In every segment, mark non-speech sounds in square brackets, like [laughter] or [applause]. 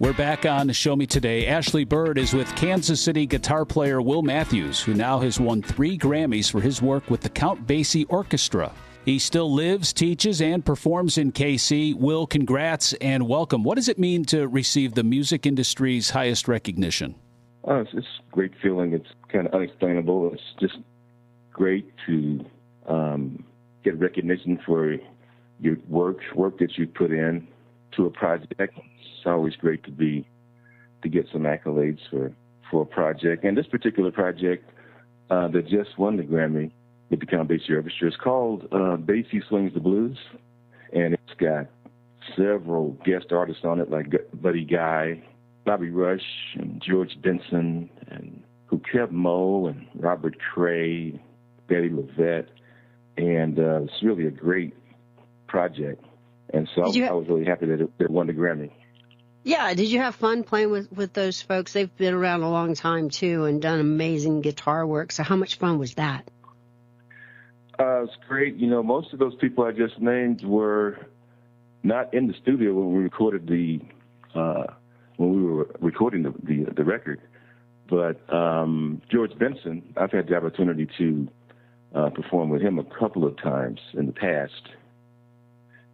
We're back on the Show Me Today. Ashley Byrd is with Kansas City guitar player Will Matthews, who now has won three Grammys for his work with the Count Basie Orchestra. He still lives, teaches, and performs in KC. Will, congrats and welcome. What does it mean to receive the music industry's highest recognition? Oh, it's, it's a great feeling. It's kind of unexplainable. It's just great to um, get recognition for your work, work that you put in to a project it's always great to be to get some accolades for for a project. And this particular project uh, that just won the Grammy with the Count Basie Orchestra is called uh, Basie Swings the Blues, and it's got several guest artists on it like Buddy Guy, Bobby Rush, and George Benson, and who Keb' Mo' and Robert Cray, Bettye LaVette, and uh, it's really a great project. And so I, I, was really happy that it, it won the Grammy. Yeah, did you have fun playing with with those folks? They've been around a long time too and done amazing guitar work. So how much fun was that? Uh, it's great. You know, most of those people I just named were not in the studio when we recorded the uh, when we were recording the the, the record. But um, George Benson, I've had the opportunity to uh, perform with him a couple of times in the past,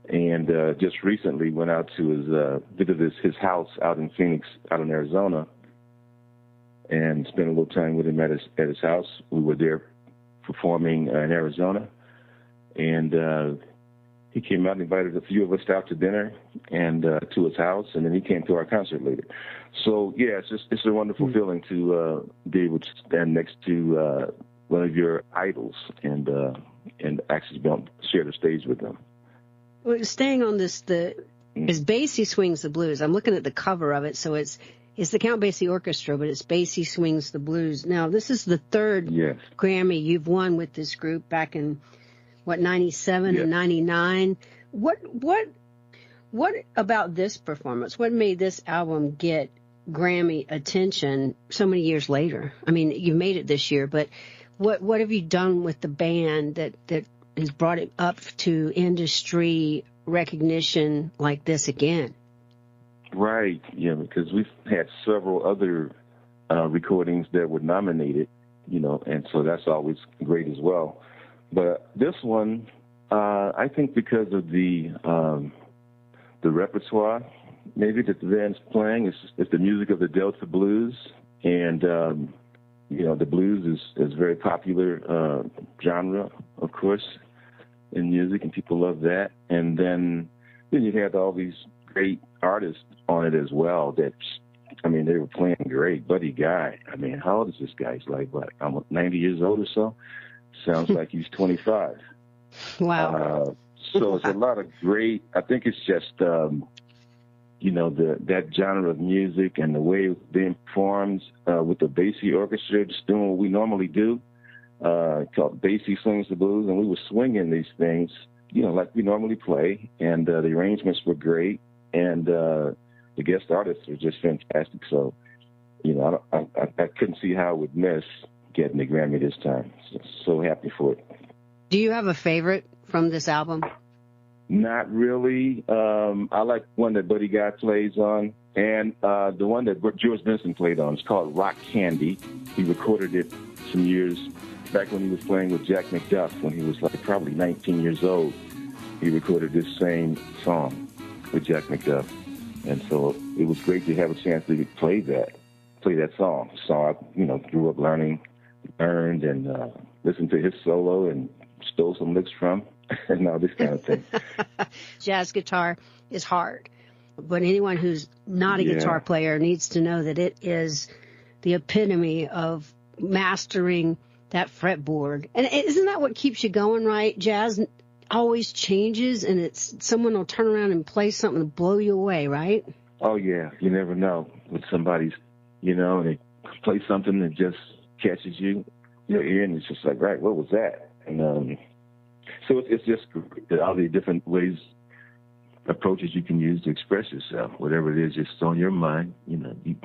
and uh, just recently went out to his uh, visit his, his house out in Phoenix, out in Arizona, and spent a little time with him at his at his house. We were there performing uh, in Arizona, and uh, he came out and invited a few of us out to dinner and uh, to his house, and then he came to our concert later. So yeah, it's just it's a wonderful mm-hmm. feeling to uh, be able to stand next to uh, one of your idols and uh, and actually share the stage with them. Well, staying on this, the as Basie swings the blues. I'm looking at the cover of it, so it's it's the Count Basie Orchestra, but it's Basie swings the blues. Now, this is the third yes. Grammy you've won with this group back in what 97 yes. and 99. What what what about this performance? What made this album get Grammy attention so many years later? I mean, you made it this year, but what what have you done with the band that that has brought it up to industry recognition like this again. Right, yeah, because we've had several other uh, recordings that were nominated, you know, and so that's always great as well. But this one, uh, I think because of the um, the repertoire, maybe that the band's playing, it's the music of the Delta blues, and um, you know, the blues is is very popular uh, genre, of course, in music, and people love that. And then then you had all these great artists on it as well. That I mean, they were playing great. Buddy Guy. I mean, how old is this guy? He's like what, I'm ninety years old or so. Sounds like he's twenty five. [laughs] Wow. Uh, so it's a lot of great. I think it's just um, you know the that genre of music and the way it's being performed uh, with the Basie Orchestra, just doing what we normally do uh, called Basie Swings the Blues, and we were swinging these things, you know, like we normally play, and uh, the arrangements were great, and uh, the guest artists were just fantastic. So, you know, I, I, I couldn't see how I would miss getting the Grammy this time. So, so happy for it. Do you have a favorite from this album? Not really. Um, I like one that Buddy Guy plays on, and uh, the one that George Benson played on. It's called Rock Candy. He recorded it some years back when he was playing with Jack McDuff when he was like probably 19 years old. He recorded this same song with Jack McDuff, and so it was great to have a chance to play that, play that song. So I, you know, grew up learning, learned, and uh, listened to his solo and stole some licks from, [laughs] and all this kind of thing. [laughs] Jazz guitar is hard, but anyone who's not a yeah. guitar player needs to know that it is the epitome of mastering that fretboard. And isn't that what keeps you going, right? Jazz always changes and it's someone will turn around and play something to blow you away, right? Oh yeah, you never know with somebody's, you know, and they play something that just catches you, your ear, and it's just like, right, what was that? And um, so it's, it's just all the different ways, approaches you can use to express yourself, whatever it is, just on your mind, you know. You...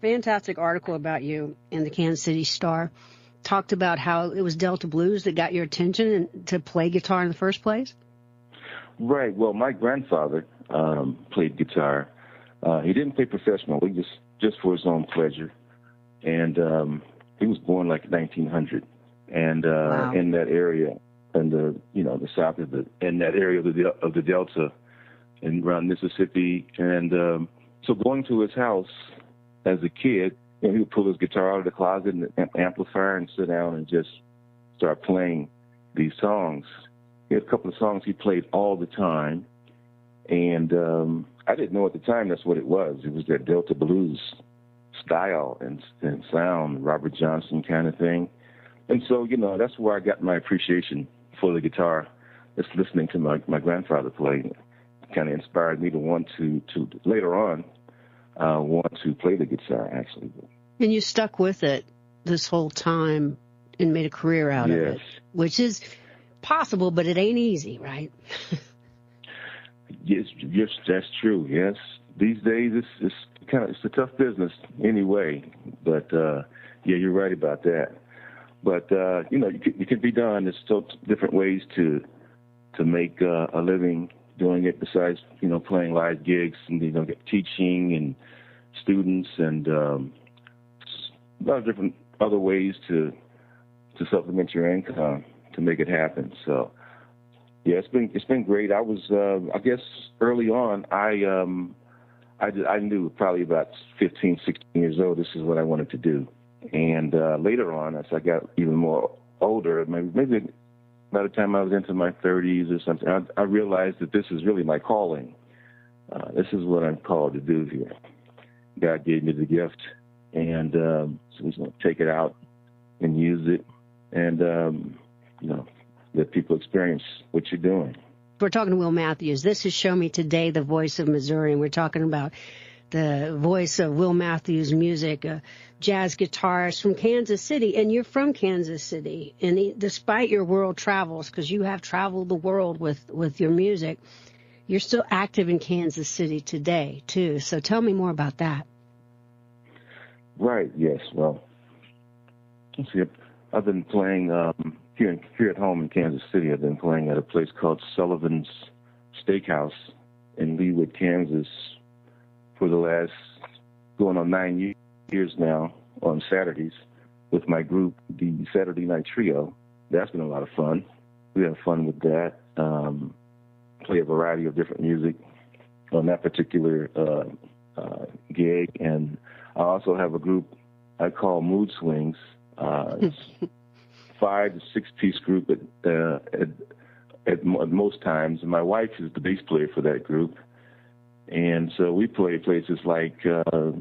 Fantastic article about you in the Kansas City Star talked about how it was Delta Blues that got your attention and to play guitar in the first place? Right. Well, my grandfather um, played guitar Uh, he didn't play professionally, just just for his own pleasure, and um, he was born like 1900, and uh, wow. in that area, in the you know the south of the in that area of the of the Delta, and around Mississippi, and um, so going to his house as a kid, you know, he would pull his guitar out of the closet and the amplifier and sit down and just start playing these songs. He had a couple of songs he played all the time, and um, I didn't know at the time that's what it was. It was that Delta blues style and, and sound, Robert Johnson kind of thing. And so, you know, that's where I got my appreciation for the guitar. Just listening to my, my grandfather play kind of inspired me to want to, to later on, uh, want to play the guitar actually. And you stuck with it this whole time and made a career out yes. of it, which is possible, but it ain't easy, right? [laughs] yes, yes, that's true. Yes, these days it's, it's kind of it's a tough business anyway. But uh, yeah, you're right about that. But uh, you know, it can be done. There's still different ways to to make uh, a living doing it besides you know playing live gigs and you know teaching and students and um, a lot of different other ways to to supplement your income to make it happen. So yeah, it's been it's been great. I was uh, I guess early on I um I did, I knew probably about 15, 16 years old this is what I wanted to do. And uh, later on, as I got even more older, maybe, maybe by the time I was into my 30s or something, I, I realized that this is really my calling. Uh, this is what I'm called to do here. God gave me the gift, and um, so He's going to take it out and use it, and um, you know, let people experience what you're doing. We're talking to Will Matthews. This is Show Me Today, the voice of Missouri, and we're talking about the voice of Will Matthews music, a jazz guitarist from Kansas City, and you're from Kansas City. And he, despite your world travels, because you have traveled the world with with your music, you're still active in Kansas City today too. So tell me more about that. Right. Yes. Well, see, I've been playing um, here in, here at home in Kansas City. I've been playing at a place called Sullivan's Steakhouse in Leawood, Kansas, for the last going on nine years now on Saturdays with my group, the Saturday Night Trio. That's been a lot of fun. We have fun with that. Um, play a variety of different music on that particular uh, uh, gig, and I also have a group I call Mood Swings. Uh, it's [laughs] five to six piece group at, uh, at, at most times. And my wife is the bass player for that group. And so we play places like uh,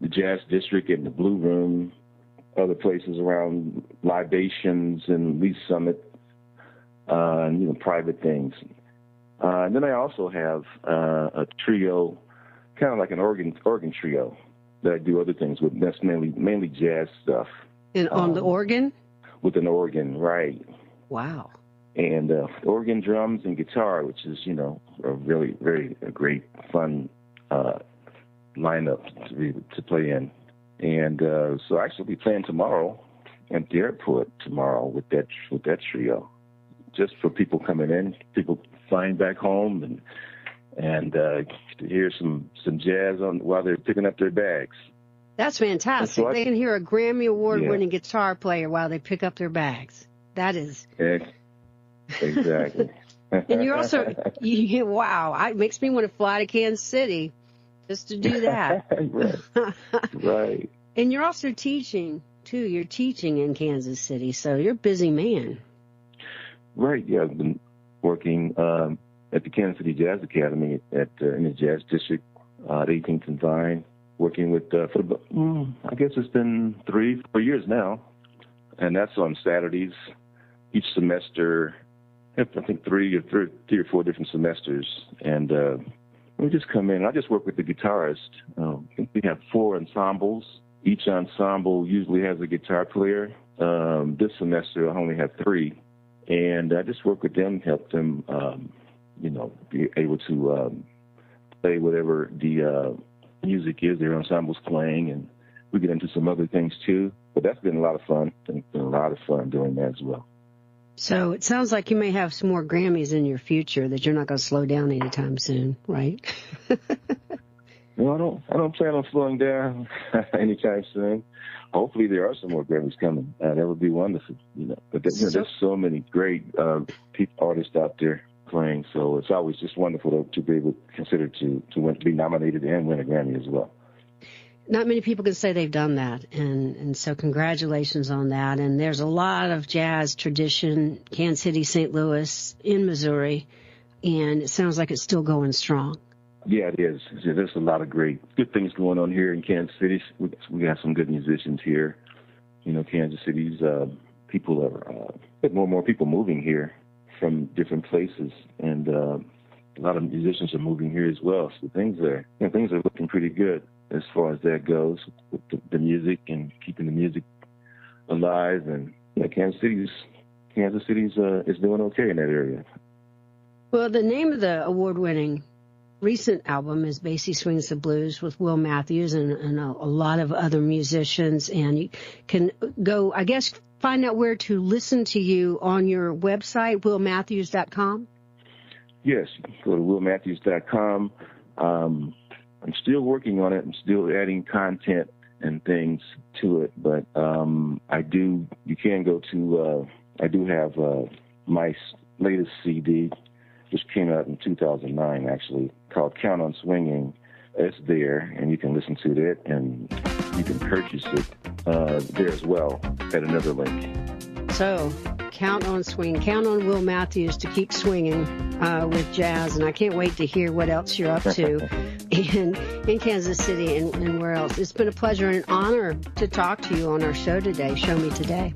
the Jazz District and the Blue Room, other places around libations and Lee Summit, uh, and you know private things. Uh, and then I also have uh, a trio, kind of like an organ organ trio that I do other things with. That's mainly mainly jazz stuff. And on um, the organ? With an organ, right? Wow and uh, organ, drums, and guitar, which is you know a really very a great fun uh, lineup to be, to play in. And uh, so I shall be playing tomorrow at the airport tomorrow with that with that trio, just for people coming in, people flying back home, and and uh, to hear some some jazz on while they're picking up their bags. That's fantastic. So I, they can hear a Grammy Award winning yeah. guitar player while they pick up their bags. That is. Exactly. and you're also, you, wow, it makes me want to fly to Kansas City just to do that. [laughs] right. right. And you're also teaching too. You're teaching in Kansas City, so you're a busy man. Right. Yeah, I've been working um, at the Kansas City Jazz Academy at uh, in the Jazz District uh, at 18th and Vine, working with uh, for mm, I guess it's been three, four years now, and that's on Saturdays. Each semester, I think three or three, three or four different semesters, and uh, we just come in. I just work with the guitarist. Uh, we have four ensembles. Each ensemble usually has a guitar player. Um, this semester, I only have three, and I just work with them, help them, um, you know, be able to um, play whatever the uh, music is their ensemble's playing, and we get into some other things too. But that's been a lot of fun. It's been a lot of fun doing that as well. So it sounds like you may have some more Grammys in your future that you're not going to slow down anytime soon, right? [laughs] No, I don't. I don't plan on slowing down [laughs] anytime soon. Hopefully, there are some more Grammys coming. Uh, that would be wonderful. You know, but there's, you know, there's so many great uh, people, artists out there playing. So it's always just wonderful to, to be able to consider to to win, to be nominated and win a Grammy as well not many people can say they've done that, and and so congratulations on that. And there's a lot of jazz tradition, Kansas City, St. Louis, in Missouri, and it sounds like it's still going strong. Yeah, it is. There's a lot of great, good things going on here in Kansas City. We, we got some good musicians here. You know, Kansas City's uh, people are uh, more and more people moving here from different places, and uh, a lot of musicians are moving here as well. So things are you know, things are looking pretty good as far as that goes with the, the music and keeping the music alive. And yeah, Kansas City's Kansas City's uh, is doing okay in that area. Well, the name of the award-winning recent album is Basie Swings the Blues with Will Matthews and, and a, a, lot of other musicians. And you can go, I guess, find out where to listen to you on your website, willmatthews.com. Yes, go to willmatthews.com. Um, I'm still working on it. I'm still adding content and things to it, but um, I do. You can go to. Uh, I do have uh, my latest CD, which came out in 2009, actually called "Count on Swinging." It's there, and you can listen to it, and you can purchase it uh, there as well at another link. So, count on swing. Count on Will Matthews to keep swinging uh, with jazz, and I can't wait to hear what else you're up to [laughs] in in Kansas City and, and where else. It's been a pleasure and an honor to talk to you on our show today. Show me today.